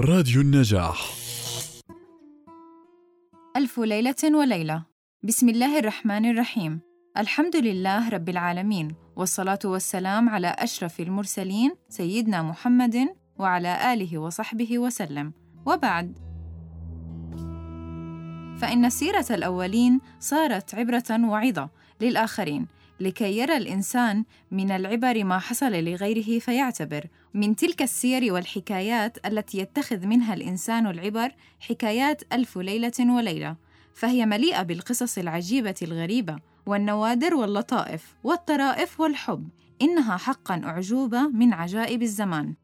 راديو النجاح. ألف ليلة وليلة. بسم الله الرحمن الرحيم. الحمد لله رب العالمين والصلاة والسلام على أشرف المرسلين سيدنا محمد وعلى آله وصحبه وسلم. وبعد. فإن سيرة الأولين صارت عبرة وعظة للآخرين. لكي يرى الإنسان من العبر ما حصل لغيره فيعتبر. من تلك السير والحكايات التي يتخذ منها الإنسان العبر حكايات ألف ليلة وليلة فهي مليئة بالقصص العجيبة الغريبة والنوادر واللطائف والطرائف والحب إنها حقا أعجوبة من عجائب الزمان.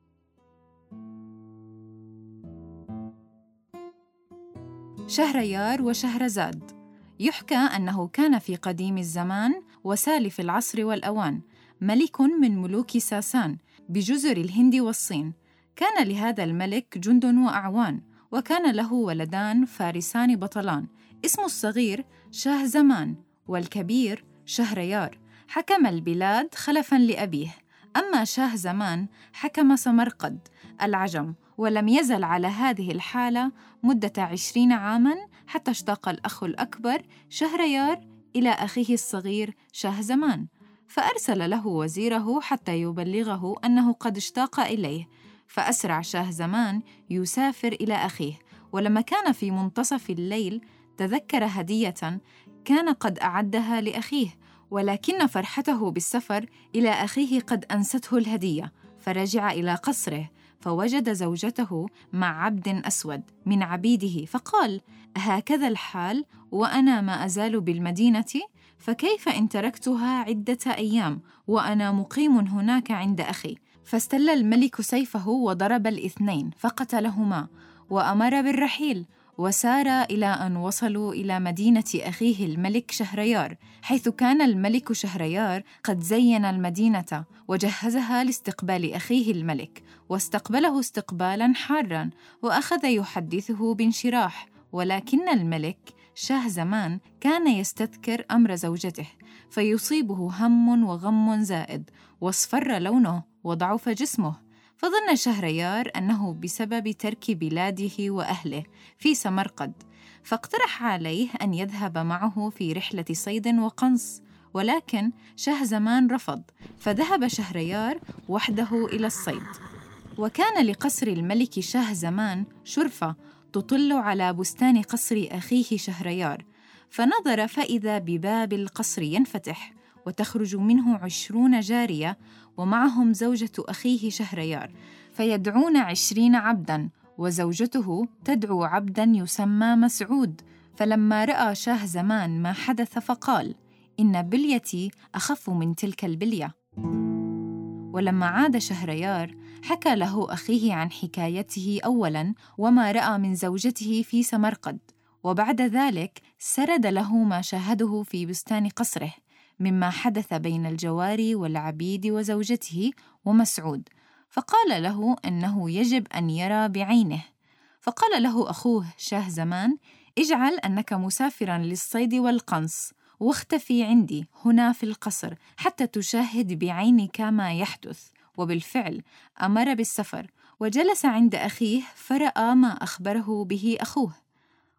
شهريار وشهرزاد يحكى أنه كان في قديم الزمان وسالف العصر والأوان. ملك من ملوك ساسان بجزر الهند والصين. كان لهذا الملك جند وأعوان وكان له ولدان فارسان بطلان. اسم الصغير شاه زمان والكبير شهريار حكم البلاد خلفا لأبيه. أما شاه زمان حكم سمرقد العجم ولم يزل على هذه الحالة مدة عشرين عاماً حتى اشتاق الأخ الأكبر شهريار إلى أخيه الصغير شهزمان فأرسل له وزيره حتى يبلغه أنه قد اشتاق إليه. فأسرع شهزمان يسافر إلى أخيه ولما كان في منتصف الليل تذكر هدية كان قد أعدها لأخيه ولكن فرحته بالسفر إلى أخيه قد أنسته الهدية فرجع إلى قصره. فوجد زوجته مع عبد أسود من عبيده فقال هكذا الحال وأنا ما أزال بالمدينة فكيف إن تركتها عدة أيام وأنا مقيم هناك عند أخي فاستل الملك سيفه وضرب الاثنين فقتلهما وأمر بالرحيل وسار إلى أن وصلوا إلى مدينة أخيه الملك شهريار، حيث كان الملك شهريار قد زين المدينة وجهزها لاستقبال أخيه الملك، واستقبله استقبالا حارا، وأخذ يحدثه بانشراح، ولكن الملك شاه زمان كان يستذكر أمر زوجته، فيصيبه هم وغم زائد، واصفر لونه وضعف جسمه، فظن شهريار أنه بسبب ترك بلاده وأهله في سمرقد فاقترح عليه أن يذهب معه في رحلة صيد وقنص ولكن شهزمان رفض فذهب شهريار وحده إلى الصيد. وكان لقصر الملك شهزمان شرفة تطل على بستان قصر أخيه شهريار فنظر فإذا بباب القصر ينفتح وتخرج منه عشرون جارية ومعهم زوجة أخيه شهريار فيدعون عشرين عبدا وزوجته تدعو عبدا يسمى مسعود. فلما رأى شاه زمان ما حدث فقال إن بليتي أخف من تلك البلية. ولما عاد شهريار حكى له أخيه عن حكايته أولاً وما رأى من زوجته في سمرقد. وبعد ذلك سرد له ما شاهده في بستان قصره. مما حدث بين الجواري والعبيد وزوجته ومسعود فقال له إنه يجب أن يرى بعينه. فقال له أخوه شاه زمان اجعل أنك مسافرا للصيد والقنص واختفي عندي هنا في القصر حتى تشاهد بعينك ما يحدث. وبالفعل أمر بالسفر وجلس عند أخيه فرأى ما أخبره به أخوه.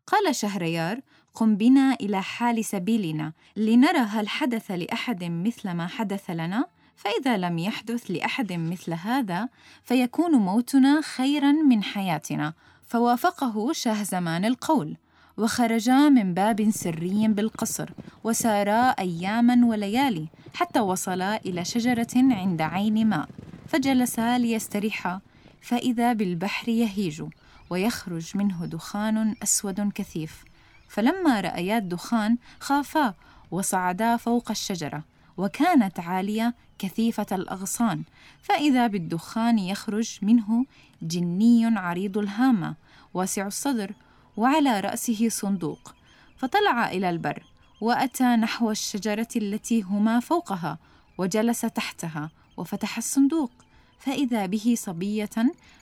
قال شهريار قم بنا إلى حال سبيلنا. لنرى هل حدث لأحد مثل ما حدث لنا. فإذا لم يحدث لأحد مثل هذا فيكون موتنا خيرا من حياتنا. فوافقه شهزمان القول وخرجا من باب سري بالقصر وسارا اياما وليالي حتى وصلا إلى شجرة عند عين ماء فجلسا ليستريحا فإذا بالبحر يهيج ويخرج منه دخان أسود كثيف. فلما رأيا الدخان خافا وصعدا فوق الشجرة وكانت عالية كثيفة الأغصان فإذا بالدخان يخرج منه جني عريض الهامة واسع الصدر وعلى رأسه صندوق فطلع إلى البر وأتى نحو الشجرة التي هما فوقها وجلس تحتها وفتح الصندوق فإذا به صبية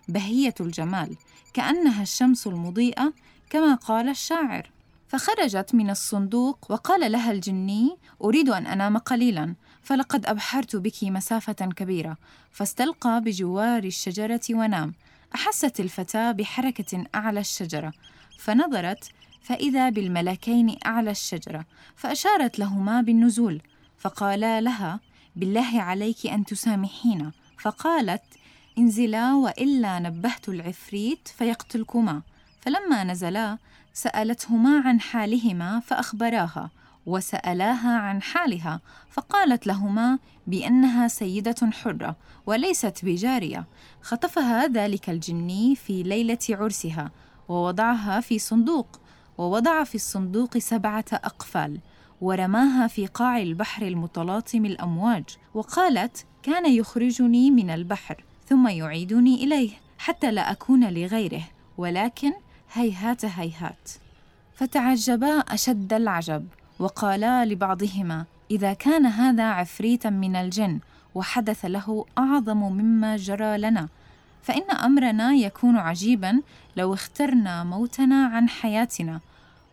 بهية الجمال كأنها الشمس المضيئة كما قال الشاعر. فخرجت من الصندوق وقال لها الجني أريد أن أنام قليلا فلقد أبحرت بك مسافة كبيرة. فاستلقى بجوار الشجرة ونام. أحست الفتاة بحركة أعلى الشجرة. فنظرت فإذا بالملكين أعلى الشجرة. فأشارت لهما بالنزول. فقالا لها بالله عليك أن تسامحينا. فقالت انزلا وإلا نبهت العفريت فيقتلكما. فلما نزلا سألتهما عن حالهما فأخبراها وسألاها عن حالها فقالت لهما بأنها سيدة حرة وليست بجارية. خطفها ذلك الجني في ليلة عرسها ووضعها في صندوق ووضع في الصندوق سبعة أقفال ورماها في قاع البحر المتلاطم الأمواج وقالت كان يخرجني من البحر ثم يعيدني إليه حتى لا أكون لغيره ولكن هيهات هيهات. فتعجبا أشد العجب وقالا لبعضهما إذا كان هذا عفريتا من الجن وحدث له أعظم مما جرى لنا فإن أمرنا يكون عجيبا لو اخترنا موتنا عن حياتنا.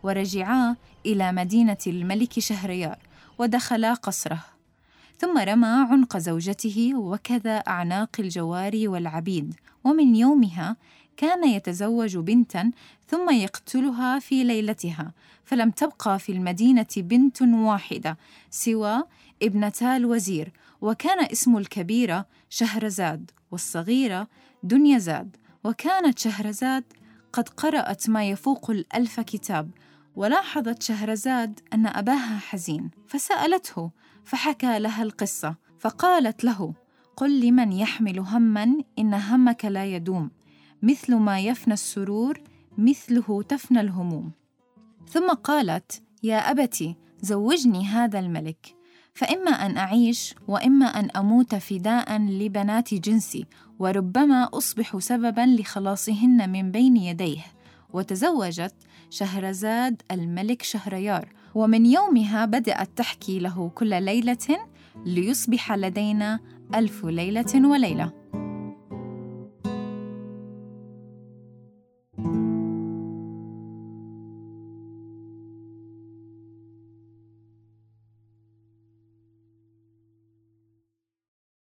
ورجعا إلى مدينة الملك شهريار ودخلا قصره. ثم رمى عنق زوجته وكذا أعناق الجواري والعبيد ومن يومها كان يتزوج بنتا ثم يقتلها في ليلتها فلم تبقى في المدينة بنت واحدة سوى ابنتا الوزير وكان اسم الكبيرة شهرزاد والصغيرة دنيزاد وكانت شهرزاد قد قرأت ما يفوق الألف كتاب ولاحظت شهرزاد أن أباها حزين فسألته فحكى لها القصة فقالت له قل لمن يحمل هما إن همك لا يدوم. مثل ما يفنى السرور مثله تفنى الهموم. ثم قالت يا أبتي زوجني هذا الملك. فإما أن أعيش وإما أن أموت فداء لبنات جنسي وربما أصبح سببا لخلاصهن من بين يديه. وتزوجت شهرزاد الملك شهريار. ومن يومها بدأت تحكي له كل ليلة ليصبح لدينا ألف ليلة وليلة.